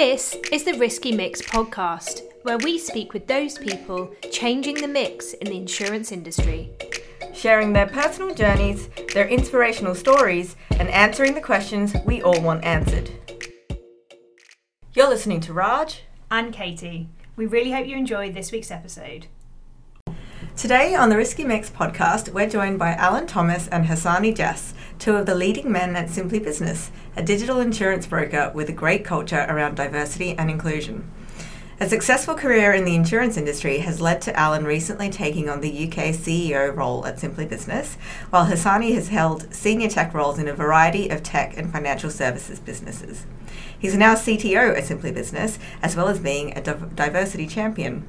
This is the Risky Mix podcast, where we speak with those people changing the mix in the insurance industry. sharing their personal journeys, their inspirational stories, and answering the questions we all want answered. You're listening to Raj. And Katie, we really hope you enjoyed this week's episode. Today on the Risky Mix podcast, we're joined by Alan Thomas and Hasani Jess, two of the leading men at Simply Business, a digital insurance broker with a great culture around diversity and inclusion. A successful career in the insurance industry has led to Alan recently taking on the UK CEO role at Simply Business, while Hasani has held senior tech roles in a variety of tech and financial services businesses. He's now CTO at Simply Business, as well as being a diversity champion.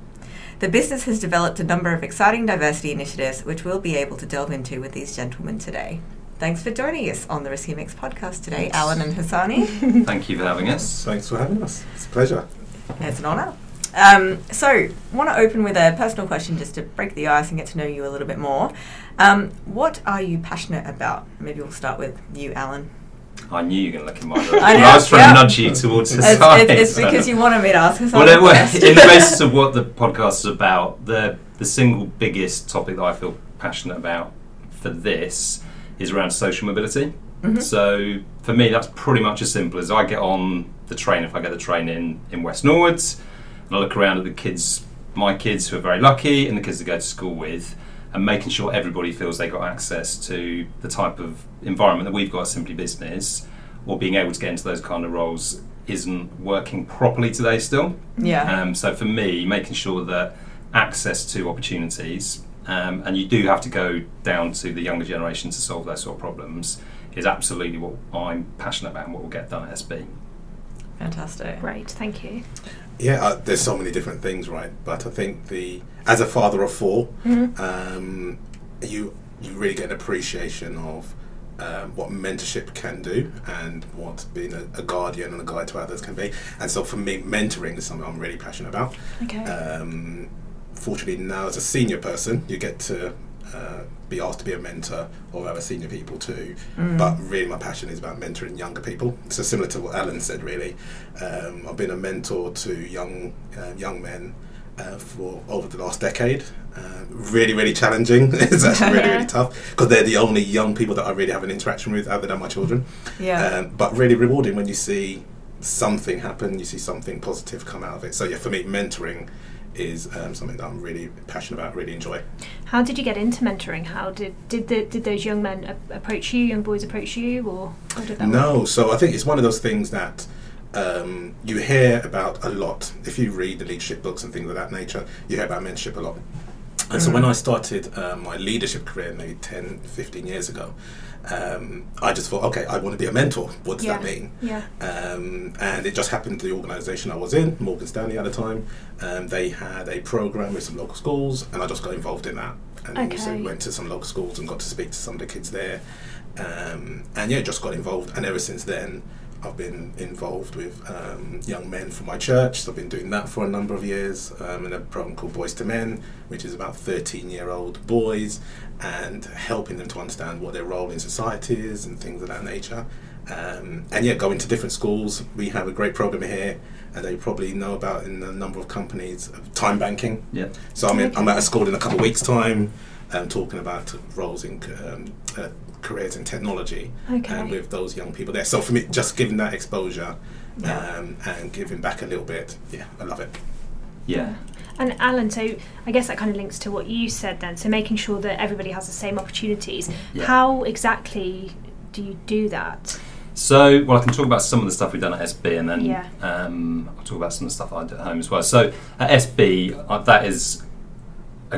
The business has developed a number of exciting diversity initiatives, which we'll be able to delve into with these gentlemen today. Thanks for joining us on the Risky Mix podcast today, Alan and Hasani. Thank you for having us. Thanks for having us. It's a pleasure. It's an honour. Um, so, want to open with a personal question just to break the ice and get to know you a little bit more. Um, what are you passionate about? Maybe we'll start with you, Alan. I knew you were going to look in my direction. I know, I was trying yeah. to nudge you towards the It's, side. it's, it's so- because you wanted me to ask Hasani Well, it- well, in the basis of what the podcast is about, the the single biggest topic that I feel passionate about for this is around social mobility. Mhm. So for me, that's pretty much as simple as I get on the train if I get the train in in West Norwood, and I look around at the kids, my kids who are very lucky, and the kids that go to school with, and making sure everybody feels they got access to the type of environment that we've got at Simply Business, or being able to get into those kind of roles isn't working properly today still. yeah. Um, so for me, making sure that access to opportunities, um, and you do have to go down to the younger generation to solve those sort of problems, is absolutely what I'm passionate about and what will get done at SB. Fantastic. Great, thank you. Yeah, uh, there's so many different things, right? But I think the as a father of 4 Mhm. um, you you really get an appreciation of um, what mentorship can do and what being a, a guardian and a guide to others can be. And so for me, mentoring is something I'm really passionate about. Okay. Um, fortunately, now as a senior person, you get to uh, be asked to be a mentor of other senior people too. Mm. But really, my passion is about mentoring younger people. So similar to what Alan said, really, um, I've been a mentor to young uh, young men uh, for over the last decade. Uh, really, really challenging. it's actually really, Yeah. really tough because they're the only young people that I really have an interaction with, other than my children. yeah. Um, but really rewarding when you see something happen, you see something positive come out of it. So yeah, for me, mentoring is um, something that I'm really passionate about, really enjoy. How did you get into mentoring? How did did the, did those young men a- approach you, young boys approach you, or how did that work? No, so I think it's one of those things that um, you hear about a lot. If you read the leadership books and things of that nature, you hear about mentorship a lot. And so when I started um, my leadership career maybe 10, 15 years ago, um, I just thought, okay, I want to be a mentor. What does that mean? Yeah. Um, and it just happened to the organisation I was in, Morgan Stanley at the time, um, they had a program with some local schools, and I just got involved in that. And so Okay. went to some local schools and got to speak to some of the kids there. Um, and yeah, just got involved. And ever since then, I've been involved with um, young men from my church. So I've been doing that for a number of years um, in a program called Boys to Men, which is about 13 year old boys and helping them to understand what their role in society is and things of that nature. Um, and yeah, going to different schools. We have a great program here, and they probably know about in a number of companies of time banking. Yeah. So I'm, in, I'm Okay. at a school in a couple of weeks' time, um, talking about roles in um, uh, careers in technology, Okay. and with those young people there. So for me, just giving that exposure Yeah. um, and giving back a little bit, yeah, I love it. Yeah. And Alan, so I guess that kind of links to what you said then. So making sure that everybody has the same opportunities. Yeah. How exactly do you do that? So, well, I can talk about some of the stuff we've done at SB, and then Yeah. um, I'll talk about some of the stuff I do at home as well. So, at SB, uh, that is a,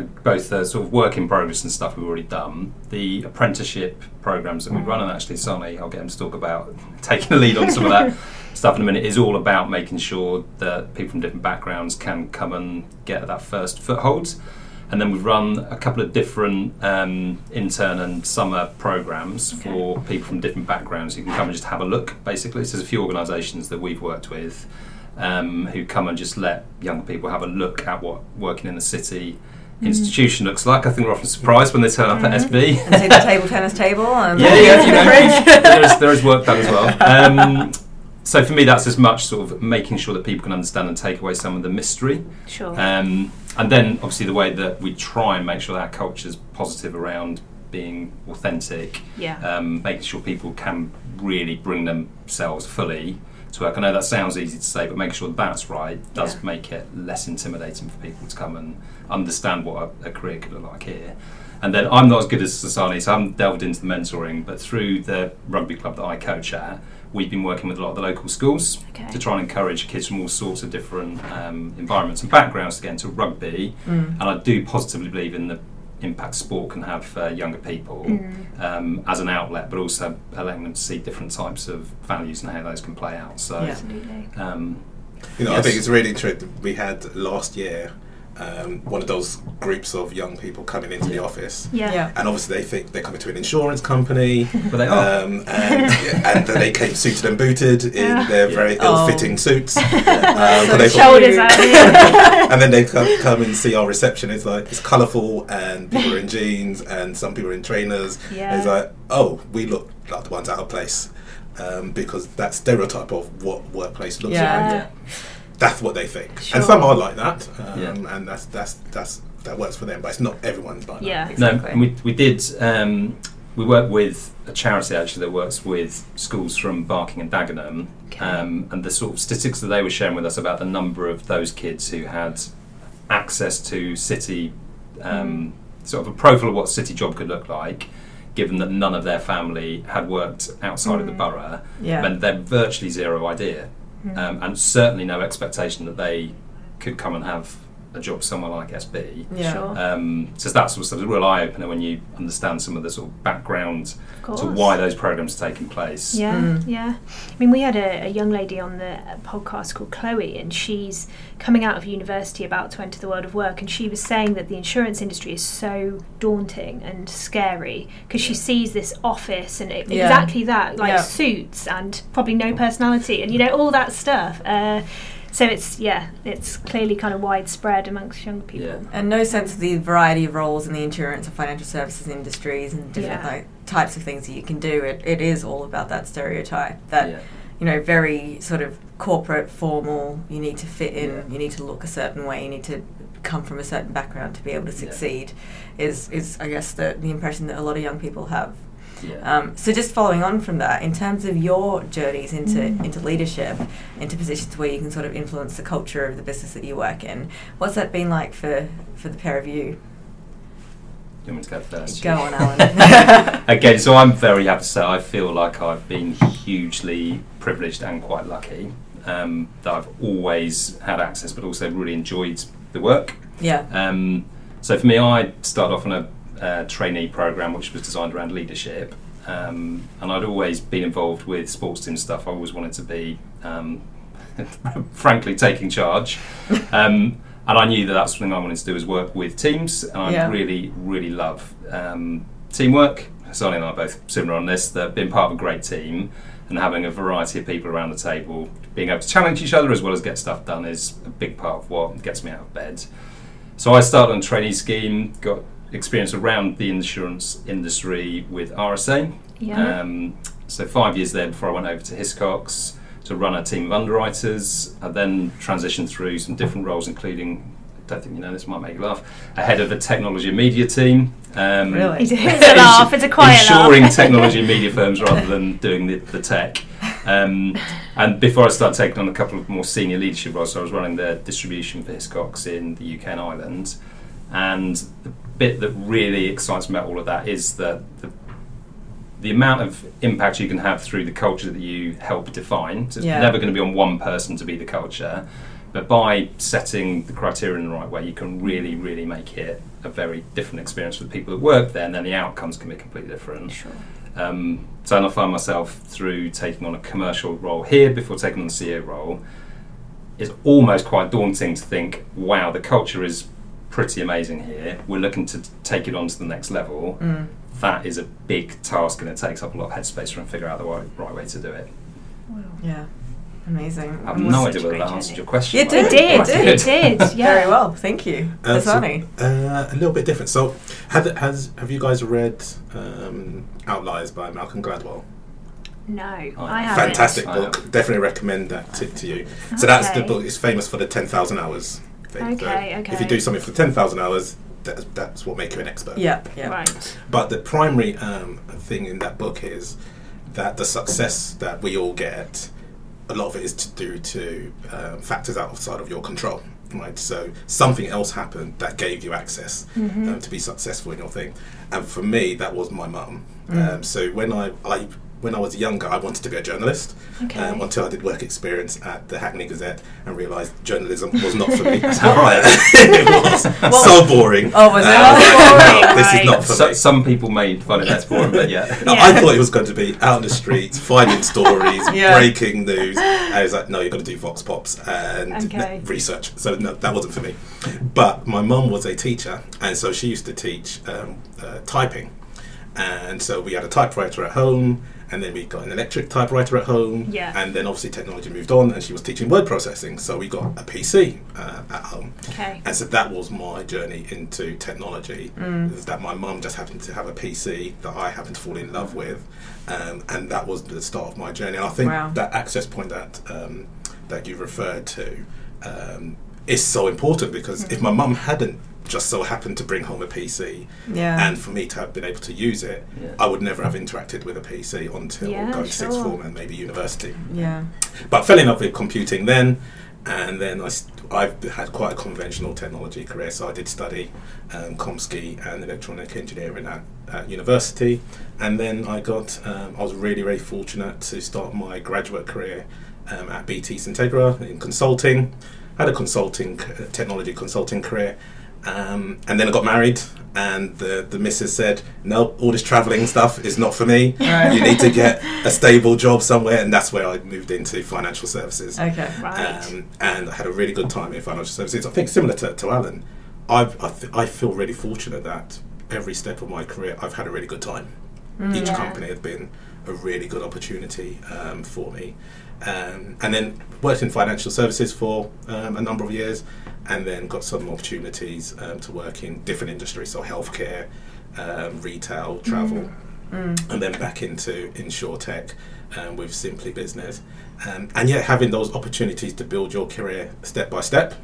both the sort of work in progress and stuff we've already done. The apprenticeship programs that we run, and actually, Sonny, I'll get him to talk about taking the lead on some of that stuff in a minute, is all about making sure that people from different backgrounds can come and get that first foothold. And then we've run a couple of different um, intern and summer programs Okay. for people from different backgrounds who can come and just have a look, basically. So there's a few organisations that we've worked with um, who come and just let young people have a look at what working in the city institution looks like. I think we're often surprised when they turn up at SB. and see the table tennis table and yeah, yeah, you know, there, is, there is work done as well. Um, so for me, that's as much sort of making sure that people can understand and take away some of the mystery. Sure. Um, and then obviously the way that we try and make sure that our culture is positive around being authentic, yeah. um, making sure people can really bring themselves fully to work. I know that sounds easy to say, but making sure that that's right does Yeah. make it less intimidating for people to come and understand what a, a career could look like here. And then I'm not as good as Hasani, so I haven't delved into the mentoring, but through the rugby club that I coach at, we've been working with a lot of the local schools Okay. to try and encourage kids from all sorts of different um, environments and backgrounds to get into rugby. Mm. And I do positively believe in the impact sport can have uh, younger people Mm. um, as an outlet, but also allowing them to see different types of values and how those can play out. So, Yeah. Um, You know, I think it's really interesting. That we had last year um, one of those groups of young people coming into the office. Yeah. Yeah. And obviously, they think they're coming to an insurance company, but they are. um, and, and then they came suited and booted in Yeah. their very Oh. ill-fitting suits. Um, So they Shoulders out and then they come, come and see our reception. It's like it's colourful, and people are in jeans, and some people are in trainers. Yeah. It's like, oh, we look like the ones out of place um, because that stereotype of what workplace looks Yeah. like. Yeah. That's what they think, Sure. and some are like that, um, Yeah. and that's that's that's that works for them. But it's not everyone's like Yeah. that. No, and we, we did. Um, we work with a charity actually that works with schools from Barking and Dagenham, Okay. um, and the sort of statistics that they were sharing with us about the number of those kids who had access to city, um, sort of a profile of what city job could look like, given that none of their family had worked outside of the Mm. borough, Yeah. meant they're virtually zero idea, Mm. um, and certainly no expectation that they could come and have a job somewhere like SB. Yeah. Sure. Um, so that's sort of a real eye opener when you understand some of the sort of background Of to why those programs are taking place. Yeah, Mm. yeah. I mean, we had a, a young lady on the uh, podcast called Chloe, and she's coming out of university about to enter the world of work, and she was saying that the insurance industry is so daunting and scary because she sees this office and it, Yeah. exactly that, like Yeah. suits and probably no personality, and you know all that stuff. Uh, so it's yeah, it's clearly kind of widespread amongst young people. Yeah. And no sense of the variety of roles in the insurance or financial services industries and different Yeah. like, types of things that you can do. It, it is all about that stereotype that Yeah. you know very sort of corporate, formal. You need to fit in. Yeah. You need to look a certain way. You need to come from a certain background to be able to Yeah. succeed. Is is I guess the the impression that a lot of young people have. Yeah. Um, so just following on from that, in terms of your journeys into Mm. into leadership, into positions where you can sort of influence the culture of the business that you work in, what's that been like for for the pair of you? you want me to go first? Go on, Alan. Again, so I'm very happy to say I feel like I've been hugely privileged and quite lucky um, that I've always had access, but also really enjoyed the work. yeah. Um, so for me, I started off on a uh, trainee program which was designed around leadership, um, and I'd always been involved with sports team stuff. I always wanted to be, um, frankly, taking charge, um, and I knew that that's something I wanted to do is work with teams, and I Yeah. really, really love um, teamwork. Sonny and I are both similar on this. That being part of a great team and having a variety of people around the table, being able to challenge each other as well as get stuff done is a big part of what gets me out of bed. So I started on a trainee scheme, got experience around the insurance industry with RSA. Yeah. Um, so five years there before I went over to Hiscox to run a team of underwriters. I then transitioned through some different roles, including, I don't think you know this might make you laugh, a head of a technology and media team. Um, Really? It's a laugh. It's a quiet Ensuring laugh. technology and media firms rather than doing the, the tech. Um, and before I started taking on a couple of more senior leadership roles, so I was running the distribution for Hiscox in the UK and Ireland. And the bit that really excites me about all of that is that the, the amount of impact you can have through the culture that you help define. So it's Yeah. never going to be on one person to be the culture. But by setting the criteria in the right way, you can really, really make it a very different experience for the people that work there, and then the outcomes can be completely different. Sure. Um, so and I find myself through taking on a commercial role here before taking on the CEO role. It's almost quite daunting to think, wow, the culture is pretty amazing here. We're looking to take it on to the next level. Mm. That is a big task and it takes up a lot of headspace to try and figure out the right, right way to do it. Yeah. Amazing. I have And no idea a whether that great answered your question. You Mike. did, It did. It did. Yeah. Very well, thank you. Uh, so, Hasani. uh, a little bit different. So, have, has have you guys read um, Outliers by Malcolm Gladwell? No, Oh, I haven't. Fantastic I book. have. Definitely recommend that to, to you. So that's the book. It's famous for the ten thousand hours thing. So Okay, If you do something for ten thousand hours, that's, that's what makes you an expert. Yeah, yeah. Right. But the primary um, thing in that book is that the success that we all get, a lot of it is to do to um, factors outside of your control. Right, so something else happened that gave you access um, to be successful in your thing, and for me, that was my mum. Um, so when I, I when I was younger, I wanted to be a journalist Okay. um, until I did work experience at the Hackney Gazette and realised journalism was not for me. Is that right? it was so boring. Oh, was it? And I was like, Oh, "No, this is not for So, me. some people may find it less boring, but yeah. No, Yeah. I thought it was going to be out in the streets, finding stories, Yeah. breaking news. I was like, no, you've got to do Vox Pops and Okay. research. So no, that wasn't for me. But my mum was a teacher, and so she used to teach um, uh, typing. And so we had a typewriter at home, and then we got an electric typewriter at home. Yeah. And then obviously technology moved on, and she was teaching word processing. So we got a PC uh, at home. Okay. And so that was my journey into technology. Is that my mum just happened to have a PC that I happened to fall in love with, um, and that was the start of my journey. And I think Wow. that access point that um, that you referred to um, is so important because if my mum hadn't just so happened to bring home a PC, Yeah. and for me to have been able to use it, Yeah. I would never have interacted with a PC until Yeah, going to sixth form and maybe university. Yeah. but fell in love with computing then and then I, st- I've had quite a conventional technology career. So I did study um, Comsci and electronic engineering at, at university. And then I got um, I was really very fortunate to start my graduate career um, at BT Syntegra in consulting. Had a consulting uh, technology consulting career um, and then I got married and the, the missus said no all this travelling stuff is not for me Right. you need to get a stable job somewhere and that's where I moved into financial services Okay. Right. um, and I had a really good time in financial services. I think similar to, to Alan, I've, I, th- I feel really fortunate that every step of my career I've had a really good time. Each Yeah. company has been a really good opportunity um, for me. Um, and then worked in financial services for um, a number of years and then got some opportunities um, to work in different industries, so healthcare, um, retail, travel and then back into InsurTech um, with Simply Business. Um, and yet, having those opportunities to build your career step by step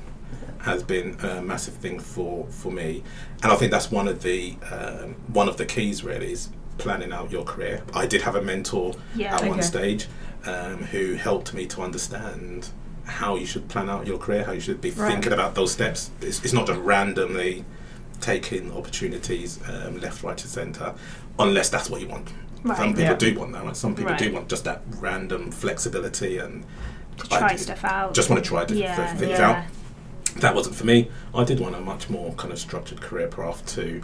has been a massive thing for, for me. And I think that's one of the um, one of the keys really is planning out your career. I did have a mentor Yeah. at one stage um, who helped me to understand how you should plan out your career, how you should be Right. thinking about those steps. It's, it's not just randomly taking opportunities um, left, right, and centre, unless that's what you want. Right. Some people Yeah. do want that. Right? Some people do want just that random flexibility and to I try did- stuff out. just want to try different yeah, things yeah. out. That wasn't for me. I did want a much more kind of structured career path to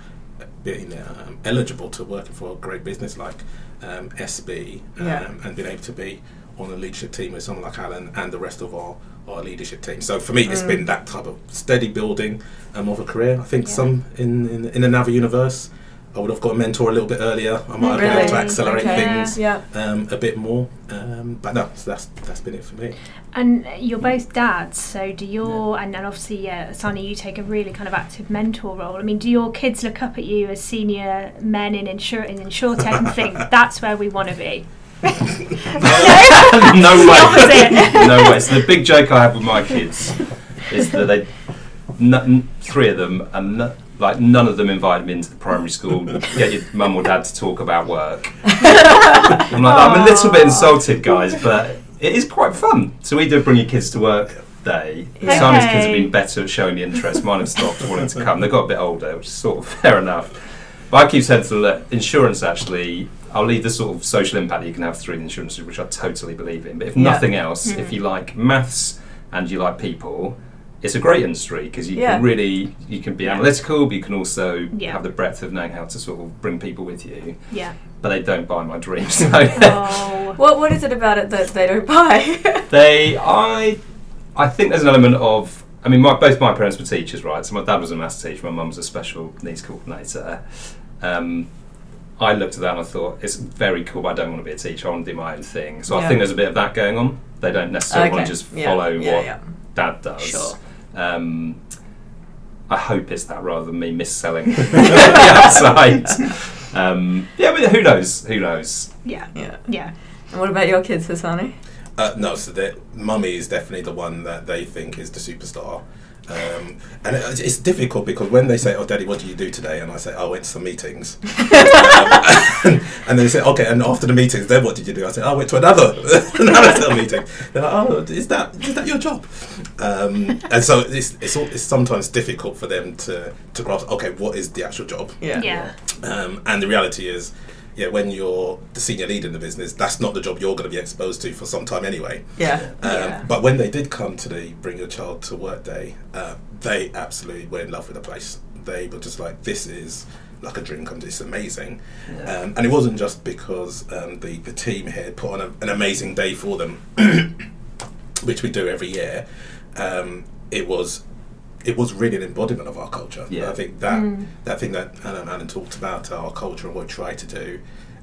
being um, eligible to working for a great business like um, SB um, Yeah. and been able to be on a leadership team with someone like Alan and the rest of our, our leadership team. So for me, it's been that type of steady building um, of a career. I think Yeah. some in, in in another universe, I would have got a mentor a little bit earlier. I might have been able to accelerate Okay. things Yeah. um, a bit more. Um, but no, so that's that's been it for me. And you're both dads, so do your and then obviously yeah, Sunny, you take a really kind of active mentor role. I mean, do your kids look up at you as senior men in insure in insurtech and think that's where we want to be? no way. No way. So the big joke I have with my kids is that they, n- n- three of them, and n- like none of them invited me into the primary school. Get your mum or dad to talk about work. I'm like, I'm a little bit insulted, guys, but it is quite fun. So we do bring your kids to work day. Yeah. Simon's kids have been better at showing the interest. Mine have stopped wanting to come. They got a bit older, which is sort of fair enough. But I keep saying to them that insurance actually, I'll leave the sort of social impact that you can have through the insurance, which I totally believe in. But if Yeah. nothing else, if hmm. you like maths and you like people, it's a great industry because you Yeah. can really you can be analytical, but you can also Yeah. have the breadth of knowing how to sort of bring people with you. Yeah. But they don't buy my dreams. So Oh. What What is it about it that they don't buy? they, I, I think there's an element of. I mean, my, both my parents were teachers, right? So my dad was a maths teacher, my mum was a special needs coordinator. Um, I looked at that and I thought it's very cool, but I don't want to be a teacher. I want to do my own thing. So Yeah. I think there's a bit of that going on. They don't necessarily want to just follow Yeah, what yeah. dad does. Sure. Um, I hope it's that rather than me mis-selling the outside. Um, yeah, but who knows? Who knows? Yeah. yeah. Yeah. And what about your kids, Hasani? Uh, no, so that mummy is definitely the one that they think is the superstar. Um, and it, it's difficult because when they say, "Oh, Daddy, what did you do today?" and I say, "Oh, I went to some meetings," um, and, and they say, "Okay," and after the meetings, then what did you do? I say, "Oh, I went to another another meeting." They're like, "Oh, is that is that your job?" Um, and so it's, it's all- it's sometimes difficult for them to to grasp. Okay, what is the actual job? Yeah. Yeah. Um, and the reality is, yeah, when you're the senior lead in the business, that's not the job you're going to be exposed to for some time anyway. Yeah. Um, Yeah. But when they did come to the Bring Your Child to Work Day, uh, they absolutely were in love with the place. They were just like, this is like a dream come true. It's amazing. Yeah. Um, and it wasn't just because um, the, the team here put on a, an amazing day for them, which we do every year. Um, it was it was really an embodiment of our culture. Yeah. I think that that thing that Alan, Alan talked about our culture and what we try to do,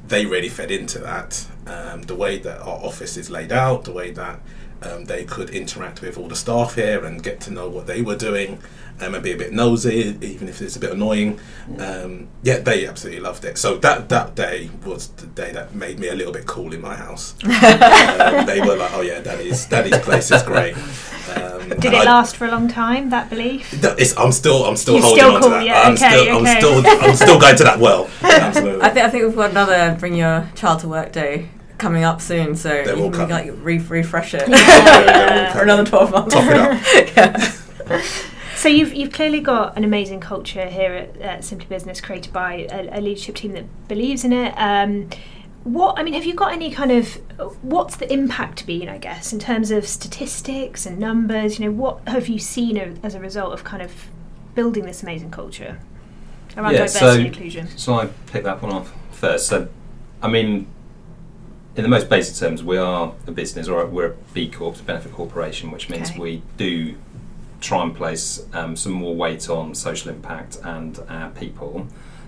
they really fed into that. Um, the way that our office is laid out, the way that um, they could interact with all the staff here and get to know what they were doing um, and be a bit nosy, even if it's a bit annoying. Um, yeah, they absolutely loved it. So that that day was the day that made me a little bit cool in my house. um, they were like, "Oh yeah, Daddy's Daddy's place is great." Um, Did it I- last for a long time, that belief? it's, I'm still, I'm still You're holding still on cool, to that. yeah, I'm okay, still, okay. I'm still, I'm still going to that well. Absolutely. I think I think we've got another Bring Your Child to Work Day coming up soon, so They will you can like re- refresh it Yeah. for another twelve months. Top it up. yeah. So you've you've clearly got an amazing culture here at, at Simply Business, created by a, a leadership team that believes in it. Um, what I mean, have you got any kind of what's the impact been? I guess in terms of statistics and numbers. You know, what have you seen as a result of kind of building this amazing culture around Yeah, diversity so- and inclusion? So I pick that one off first. So, I mean, in the most basic terms, we are a business, or we're a B Corp, a benefit corporation, which means Okay. we do try and place um, some more weight on social impact and our people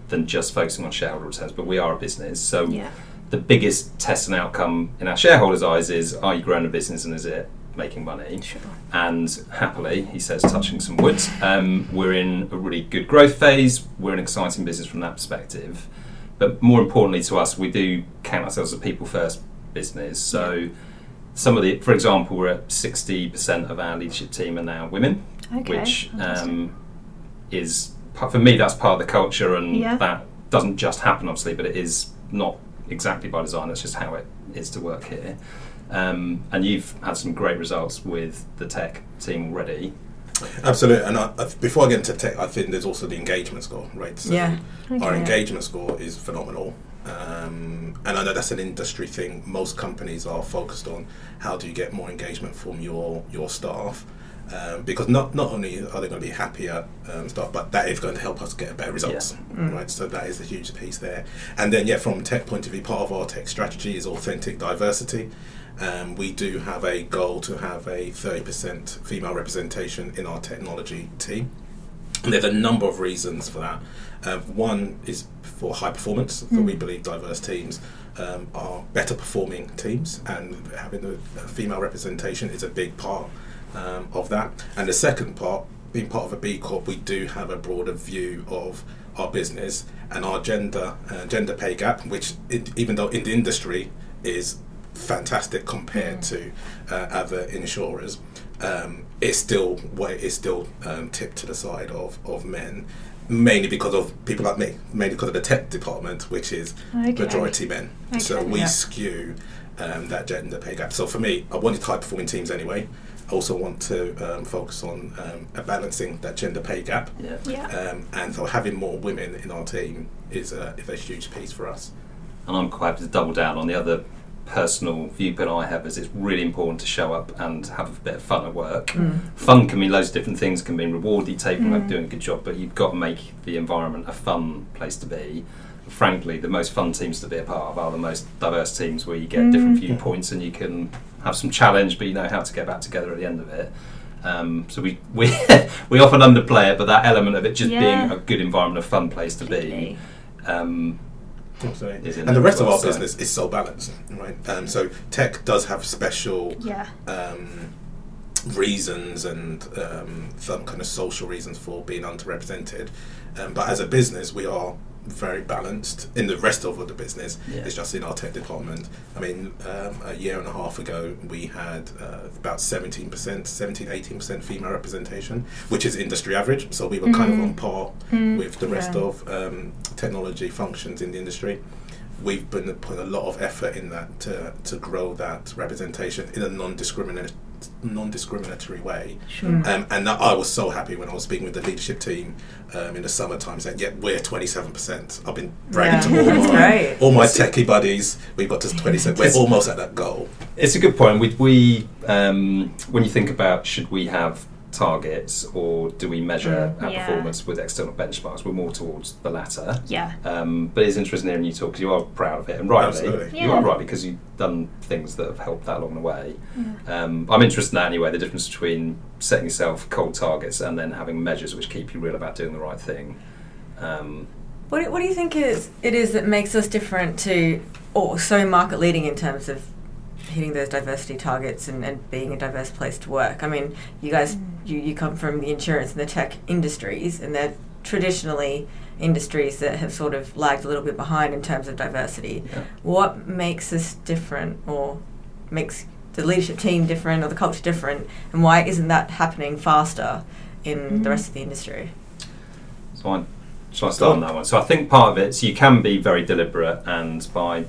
than just focusing on shareholder returns. But we are a business, so Yeah. the biggest test and outcome in our shareholders' eyes is: Are you growing a business and is it making money? Sure. And happily, he says, touching some wood, um, we're in a really good growth phase. We're an exciting business from that perspective. But more importantly to us, we do count ourselves as a people first business. So, some of the, for example, we're at 60% of our leadership team are now women, Okay. which um, is, for me, that's part of the culture, and Yeah. that doesn't just happen, obviously, but it is not exactly by design, that's just how it is to work here. Um, and you've had some great results with the tech team already. Absolutely. And I, I, before I get into tech, I think there's also the engagement score, right? So Yeah. Our engagement score is phenomenal. Um, and I know that's an industry thing. Most companies are focused on how do you get more engagement from your your staff. Um, because not not only are they going to be happier um, staff, but that is going to help us get better results, right? So that is a huge piece there. And then, yeah, from tech point of view, part of our tech strategy is authentic diversity. Um, we do have a goal to have a 30% female representation in our technology team. And there's a number of reasons for that. Um, one is for high performance. So we believe diverse teams um, are better performing teams, and having the uh, female representation is a big part um, of that. And the second part, being part of a B Corp, we do have a broader view of our business and our gender uh, gender pay gap, which it, even though in the industry is fantastic compared to uh, other insurers. Um, it's still what it's still um, tipped to the side of, of men, mainly because of people like me, mainly because of the tech department, which is Okay. majority men. So we Yeah. skew um, that gender pay gap. So for me, I wanted high performing teams anyway. I also want to um, focus on um, balancing that gender pay gap, Yeah. Yeah. um, and so having more women in our team is a, is a huge piece for us. And I'm quite happy to double down on the other personal viewpoint I have is it's really important to show up and have a bit of fun at work. Fun can mean loads of different things, can mean reward you take from Mm. doing a good job, but you've got to make the environment a fun place to be. Frankly, the most fun teams to be a part of are the most diverse teams where you get different Mm. viewpoints and you can have some challenge, but you know how to get back together at the end of it. Um, so we we we often underplay it, but that element of it just Yeah. being a good environment, a fun place to be. Um, Absolutely. And the rest of our business is so balanced, right? Um, so tech does have special Yeah. um, reasons and um, some kind of social reasons for being underrepresented. Um, but as a business, we are very balanced in the rest of the business. Yeah. It's just in our tech department. I mean, um, a year and a half ago, we had uh, about 17%, 17, 18% female representation, which is industry average. So we were kind of on par Mm, with the rest Yeah. of um, technology functions in the industry. We've been putting a lot of effort in that to, to grow that representation in a non-discriminatory, non-discriminatory way. Sure. Mm. Um, and that, I was so happy when I was speaking with the leadership team um, in the summertime saying, yeah, we're 27%. I've been bragging Yeah, to all my, great. all my techie buddies. We've got to 27. We're almost at that goal. It's a good point. We, we um, when you think about should we have targets or do we measure Mm. our Yeah. performance with external benchmarks, we're more towards the latter. Yeah. Um, but it's interesting hearing you talk because you are proud of it, and rightly, Absolutely. you Yeah. are right because you've done things that have helped that along the way. Yeah. Um, I'm interested in that anyway. The difference between setting yourself cold targets and then having measures which keep you real about doing the right thing. Um, What do, what do you think is it is that makes us different to, or so market leading in terms of hitting those diversity targets and, and being a diverse place to work? I mean, you guys, you, you come from the insurance and the tech industries, and they're traditionally industries that have sort of lagged a little bit behind in terms of diversity. yeah. What makes us different, or makes the leadership team different, or the culture different, and why isn't that happening faster in the Mm. rest of the industry? So I, shall I start on that one? So I think part of it, so you can be very deliberate, and by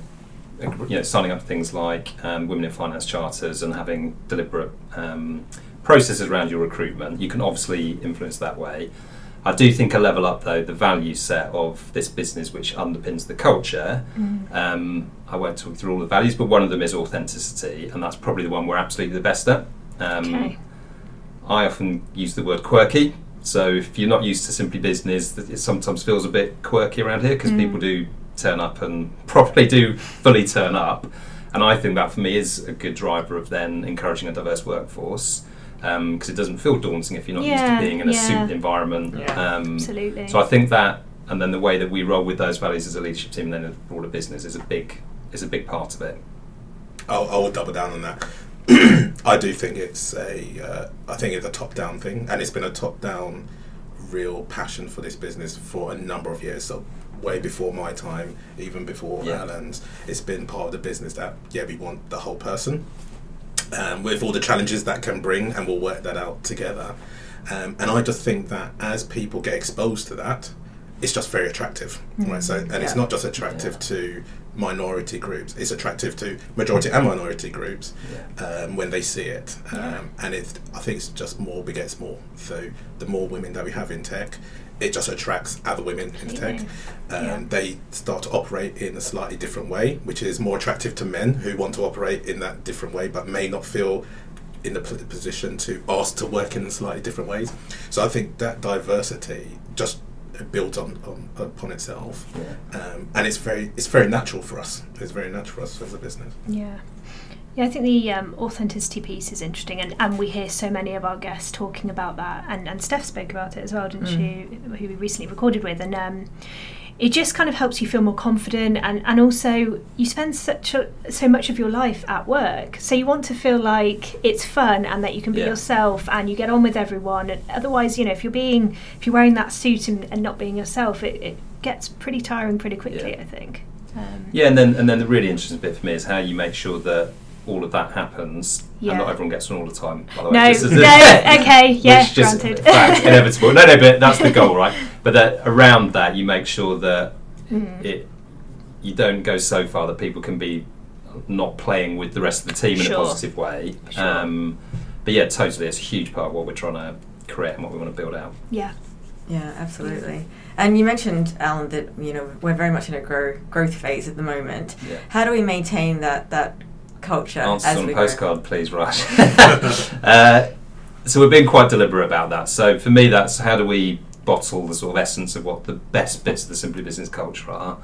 you know signing up to things like um, women in finance charters and having deliberate um, processes around your recruitment, you can obviously influence that way. I do think a level up though the value set of this business, which underpins the culture. Mm. Um, I won't talk through all the values, but one of them is authenticity, and that's probably the one we're absolutely the best at. Um, Okay. I often use the word quirky. So if you're not used to simply business, that it sometimes feels a bit quirky around here because Mm. people do turn up and probably do fully turn up. And I think that for me is a good driver of then encouraging a diverse workforce because it doesn't feel daunting if you're not used to being in a yeah. suit environment. Yeah, um, Absolutely. so I think that, and then the way that we roll with those values as a leadership team, and then a broader business, is a big is a big part of it. I'll, I will double down on that. I do think it's a, uh, I think it's a top-down thing, and it's been a top-down real passion for this business for a number of years. So way before my time, even before Yeah. Alan's, it's been part of the business that yeah we want the whole person, um, with all the challenges that can bring, and we'll work that out together. Um, and I just think that as people get exposed to that, it's just very attractive, right? So, and it's not just attractive Yeah. to minority groups; it's attractive to majority and minority groups Yeah. um, when they see it. Um, Yeah. And it's, I think it's just more begets more. So the more women that we have in tech, it just attracts other women in tech. Um, Yeah. They start to operate in a slightly different way, which is more attractive to men who want to operate in that different way, but may not feel in the position to ask to work in slightly different ways. So I think that diversity just builds on, on upon itself, Yeah. um, and it's very it's very natural for us. It's very natural for us as a business. Yeah. Yeah, I think the um, authenticity piece is interesting, and, and we hear so many of our guests talking about that. And, and Steph spoke about it as well, didn't she? Who we recently recorded with. And um, it just kind of helps you feel more confident, and, and also you spend such a, so much of your life at work. So you want to feel like it's fun and that you can be Yeah. yourself and you get on with everyone. And otherwise, you know, if you're being, if you're wearing that suit and, and not being yourself, it, it gets pretty tiring pretty quickly, Yeah. I think. Um, Yeah, and then and then the really interesting bit for me is how you make sure that all of that happens, Yeah. and not everyone gets one all the time. By the way, No, Just no, okay, yeah, which just granted. fact, inevitable. No, no, but that's the goal, right? But that around that, you make sure that Mm. it you don't go so far that people can be not playing with the rest of the team in a positive way. Sure. Um, but yeah, totally, it's a huge part of what we're trying to create and what we want to build out. Yeah. Yeah, absolutely. And you mentioned, Alan, that you know we're very much in a grow, growth phase at the moment. Yeah. How do we maintain that that culture Answers on a postcard, please, Raj. uh, so we're being quite deliberate about that. So for me, that's how do we bottle the sort of essence of what the best bits of the Simply Business culture are,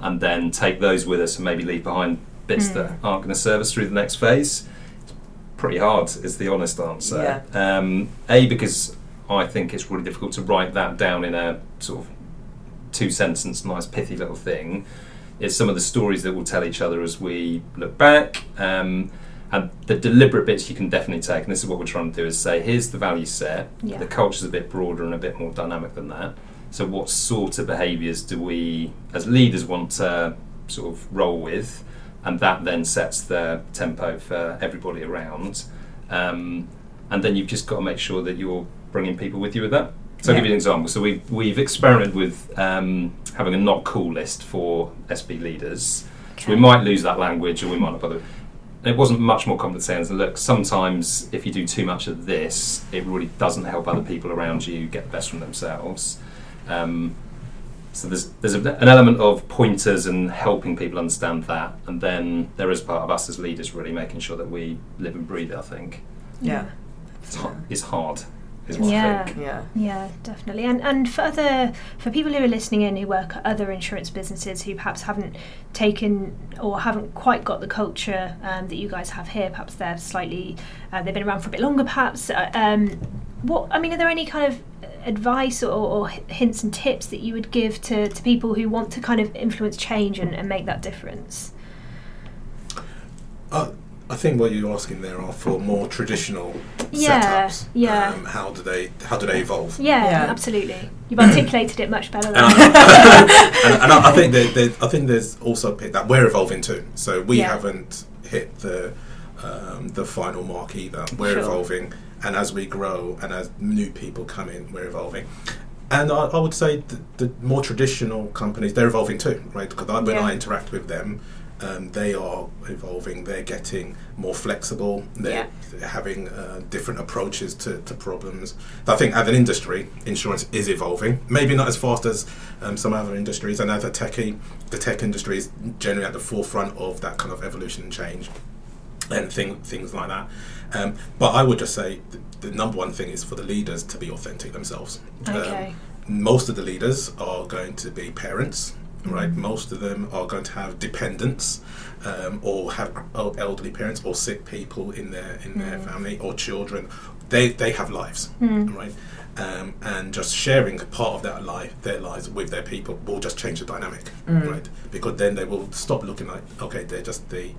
and then take those with us and maybe leave behind bits Mm. that aren't going to serve us through the next phase. It's pretty hard, is the honest answer. Um, a because I think it's really difficult to write that down in a sort of two sentence, nice pithy little thing. It's some of the stories that we'll tell each other as we look back. Um, and the deliberate bits you can definitely take, and this is what we're trying to do, is say, here's the value set. Yeah. The culture's a bit broader and a bit more dynamic than that. So, what sort of behaviours do we, as leaders, want to sort of roll with? And that then sets the tempo for everybody around. Um, and then you've just got to make sure that you're bringing people with you with that. So I'll give you an example. So we've, we've experimented with um, having a not cool list for SB leaders. So we might lose that language or we might not bother. And it wasn't much more complicated than look, sometimes if you do too much of this, it really doesn't help other people around you get the best from themselves. Um, so there's there's a, an element of pointers and helping people understand that, and then there is part of us as leaders really making sure that we live and breathe. it, I think Yeah. it's, it's hard, is what I Yeah. think. Yeah. Yeah, definitely. And and for other for people who are listening in who work at other insurance businesses who perhaps haven't taken or haven't quite got the culture um, that you guys have here, perhaps they're slightly uh, they've been around for a bit longer. Perhaps uh, um, what I mean, are there any kind of advice or, or hints and tips that you would give to, to people who want to kind of influence change and, and make that difference? Uh, I think what you're asking there are for more traditional Yeah, setups. yeah. Um, how do they how do they evolve? Yeah, Yeah. absolutely. You've articulated it much better than And, I I, and, and I I think that there, I think there's also a bit that we're evolving too. So we Yeah. haven't hit the um, the final mark either. We're Sure. evolving, and as we grow and as new people come in, we're evolving. And I, I would say the, the more traditional companies they're evolving too, right? Because when Yeah. I interact with them, um, they are evolving. They're getting more flexible. They're having uh, different approaches to, to problems. I think as an industry, insurance is evolving. Maybe not as fast as um, some other industries. And as a techie, the tech industry is generally at the forefront of that kind of evolution and change and thing, things like that. Um, but I would just say the, the number one thing is for the leaders to be authentic themselves. Okay. Um, most of the leaders are going to be parents, right? Most of them are going to have dependents, um, or have elderly parents, or sick people in their in their family, or children. They they have lives, right? Um, and just sharing part of that life, their lives with their people, will just change the dynamic, right? Because then they will stop looking like okay, they're just the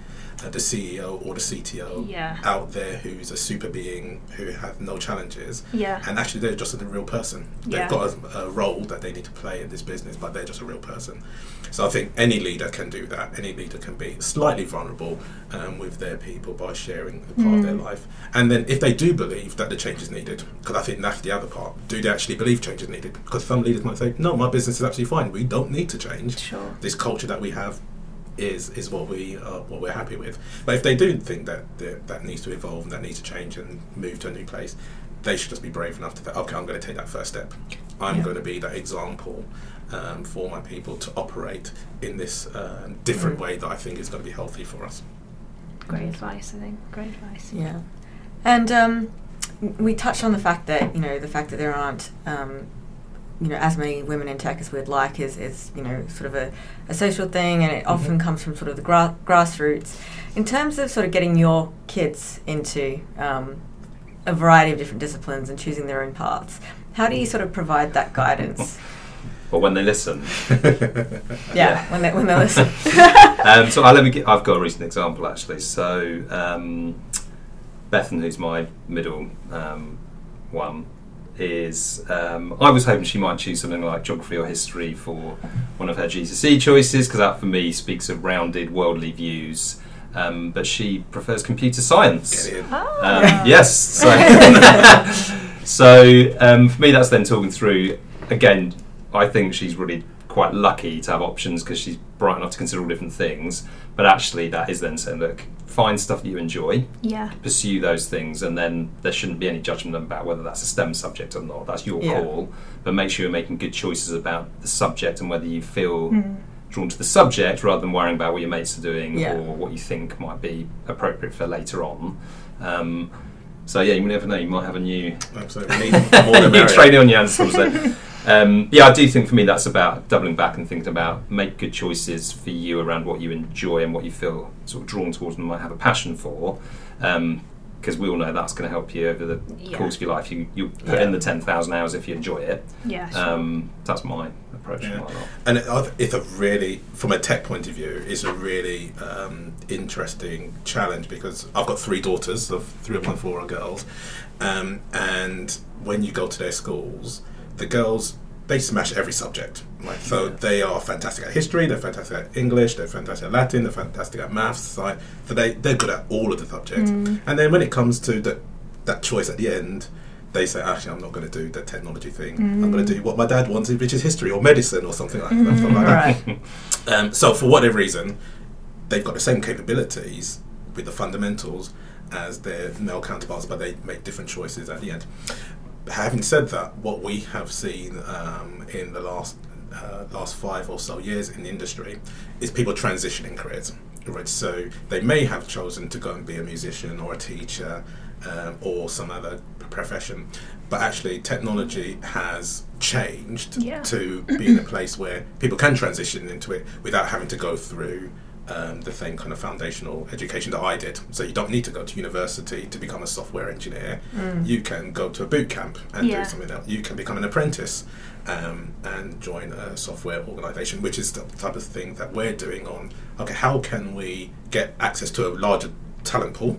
uh, the CEO or the CTO Yeah. out there who's a super being who has no challenges, Yeah. and actually they're just a real person. They've Yeah. got a, a role that they need to play in this business, but they're just a real person. So I think any leader can do that. Any leader can be slightly vulnerable um, with their people by sharing a part of their Mm. life. And then if they do believe that the change is needed, because I think that's the other part, do they actually believe change is needed? Because some leaders might say, no, my business is absolutely fine. We don't need to change. Sure. This culture that we have is is what we uh, what we're happy with. But if they do think that that that needs to evolve and that needs to change and move to a new place, they should just be brave enough to say, okay, I'm going to take that first step. I'm Yeah. going to be that example um, for my people to operate in this uh, different Mm. way that I think is going to be healthy for us. Great advice, I think. Great advice. Yeah, and um, we touched on the fact that you know the fact that there aren't um, you know as many women in tech as we'd like is, is you know sort of a, a social thing, and it often comes from sort of the gra- grassroots. In terms of sort of getting your kids into um, a variety of different disciplines and choosing their own paths, how do you sort of provide that guidance? But when they listen, yeah, when they when they listen. um, so I, let me. Get, I've got a recent example actually. So um, Bethan, who's my middle um, one, is um, I was hoping she might choose something like geography or history for one of her GCSE choices because that for me speaks of rounded worldly views. Um, but she prefers computer science. Get in. Ah. Um, yes. So, so um, for me, that's then talking through. Again, I think she's really quite lucky to have options because she's bright enough to consider all different things. But actually, that is then saying, look, find stuff that you enjoy, Yeah. pursue those things, and then there shouldn't be any judgment about whether that's a STEM subject or not. That's your Yeah. call. But make sure you're making good choices about the subject and whether you feel Mm. drawn to the subject rather than worrying about what your mates are doing Yeah. or what you think might be appropriate for later on. Um, so yeah, you never know. You might have a new, Absolutely. We need more than new merrier. training on your hands. sort of thing. um, yeah, I do think for me that's about doubling back and thinking about make good choices for you around what you enjoy and what you feel sort of drawn towards and might have a passion for. because we all know that's going to help you over the Yeah. course of your life. You you put Yeah. in the ten thousand hours if you enjoy it. Yeah. Sure. Um, that's my approach. Yeah. And I've- it's a really, from a tech point of view, it's a really um, interesting challenge because I've got three daughters, of three of my four are girls, um, and when you go to their schools, the girls they smash every subject. Right? So they are fantastic at history, they're fantastic at English, they're fantastic at Latin, they're fantastic at maths. So they they're good at all of the subjects. Mm. And then when it comes to the, that choice at the end, they say, actually, I'm not going to do the technology thing. I'm going to do mm. what my dad wanted, which is history or medicine or something like, mm, something like that. Right. Um, so for whatever reason, they've got the same capabilities with the fundamentals as their male counterparts, but they make different choices at the end. Having said that, what we have seen um, in the last uh, last five or so years in the industry is people transitioning careers. Right, so they may have chosen to go and be a musician or a teacher um, or some other profession, but actually technology has changed Yeah. to be in a place where people can transition into it without having to go through um, the same kind of foundational education that I did. So you don't need to go to university to become a software engineer. You can go to a boot camp and Yeah. do something else. You can become an apprentice um, and join a software organization, which is the type of thing that we're doing on, okay, how can we get access to a larger talent pool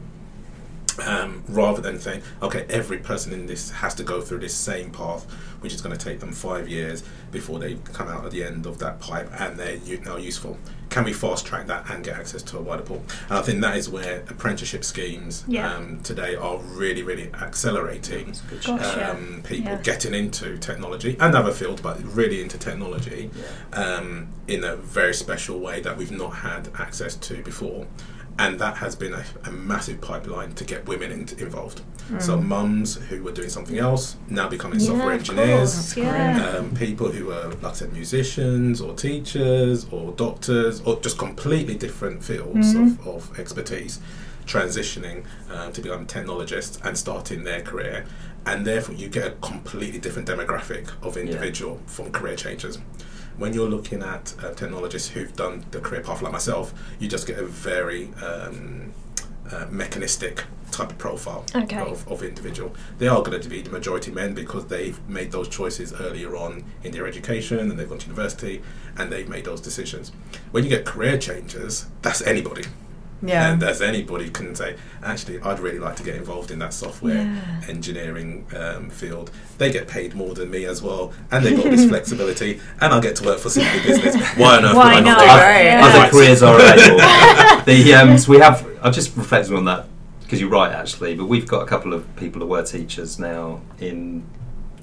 um, rather than saying, okay, every person in this has to go through this same path, which is going to take them five years before they come out at the end of that pipe and they're now useful. Can we fast track that and get access to a wider pool? And I think that is where apprenticeship schemes Yeah. um, today are really, really accelerating That's Gosh, shout. yeah. um, people Yeah. getting into technology and other fields, but really into technology um, in a very special way that we've not had access to before. And that has been a, a massive pipeline to get women in, involved. So, mums who were doing something else now becoming Yeah, software engineers, yeah. um, people who are, like I said, musicians or teachers or doctors or just completely different fields Mm-hmm. of, of expertise transitioning uh, to become technologists and starting their career. And therefore, you get a completely different demographic of individual from career changers. When you're looking at uh, technologists who've done the career path like myself, you just get a very um, uh, mechanistic type of profile Okay. of, of individual. They are going to be the majority men because they've made those choices earlier on in their education and they've gone to university and they've made those decisions. When you get career changes, that's anybody. Yeah. And as anybody who can say, actually, I'd really like to get involved in that software Yeah. engineering um, field. They get paid more than me as well, and they've got this flexibility, and I get to work for Simply Business. Why on earth Why would I not? not do that? Right. Yeah. Other careers are available. the um, so we have. I've just reflected on that because you're right, actually. But we've got a couple of people who were teachers now in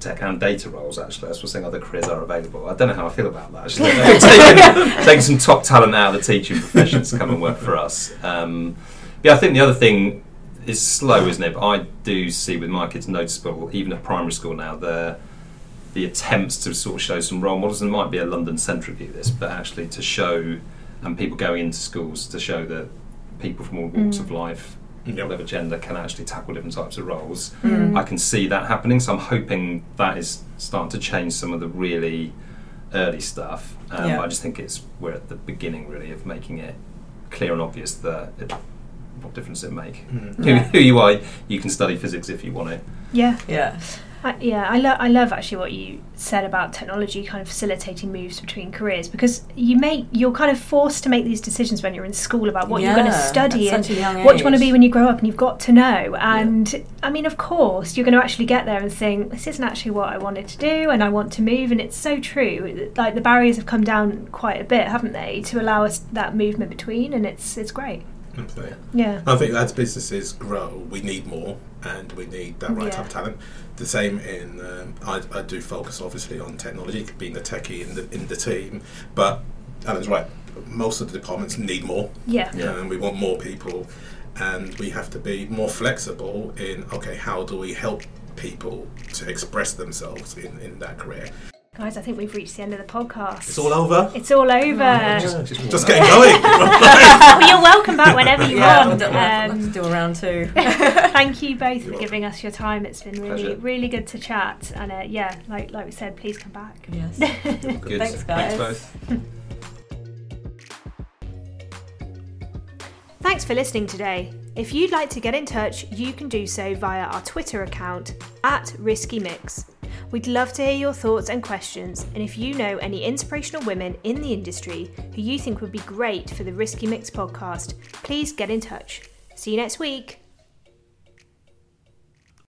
tech and data roles. Actually, that's what's saying. Other careers are available. I don't know how I feel about that. Actually, taking, taking some top talent out of the teaching profession to come and work for us. Um, yeah, I think the other thing is slow, isn't it? But I do see with my kids noticeable, even at primary school now, the the attempts to sort of show some role models, and it might be a London centric view this, but actually to show and people going into schools to show that people from all walks of life, Yep. whatever gender, can actually tackle different types of roles. Mm. I can see that happening, so I'm hoping that is starting to change some of the really early stuff. Um, Yeah. I just think it's we're at the beginning really of making it clear and obvious that it, what difference it make. Mm. Who, who you are, you can study physics if you want to. Yeah. Yeah. I, yeah, I love I love actually what you said about technology kind of facilitating moves between careers because you make you're kind of forced to make these decisions when you're in school about what you're going to study and what you want to be when you grow up and you've got to know. And I mean of course you're going to actually get there and think this isn't actually what I wanted to do and I want to move and it's so true. Like the barriers have come down quite a bit haven't they to allow us that movement between and it's it's great Absolutely. yeah I think as businesses grow, we need more, and we need that right Yeah. type of talent. The same in um, I, I do focus obviously on technology, being the techie in the in the team, but Alan's right. Most of the departments need more, yeah Yeah. and we want more people, and we have to be more flexible in okay, how do we help people to express themselves in, in that career? Guys I think we've reached the end of the podcast It's all over. it's all over Just, just Just getting going. well, you're welcome back whenever you Yeah, we'll want. do, we'll have to Um, do a round two. thank you both for You're giving us your time. It's been really, Pleasure. really good to chat. And uh, yeah, like like we said, please come back. yes. Good. Thanks, guys. Thanks both. Thanks for listening today. If you'd like to get in touch, you can do so via our Twitter account at Risky Mix. We'd love to hear your thoughts and questions, and if you know any inspirational women in the industry who you think would be great for the Risky Mix podcast, please get in touch. See you next week.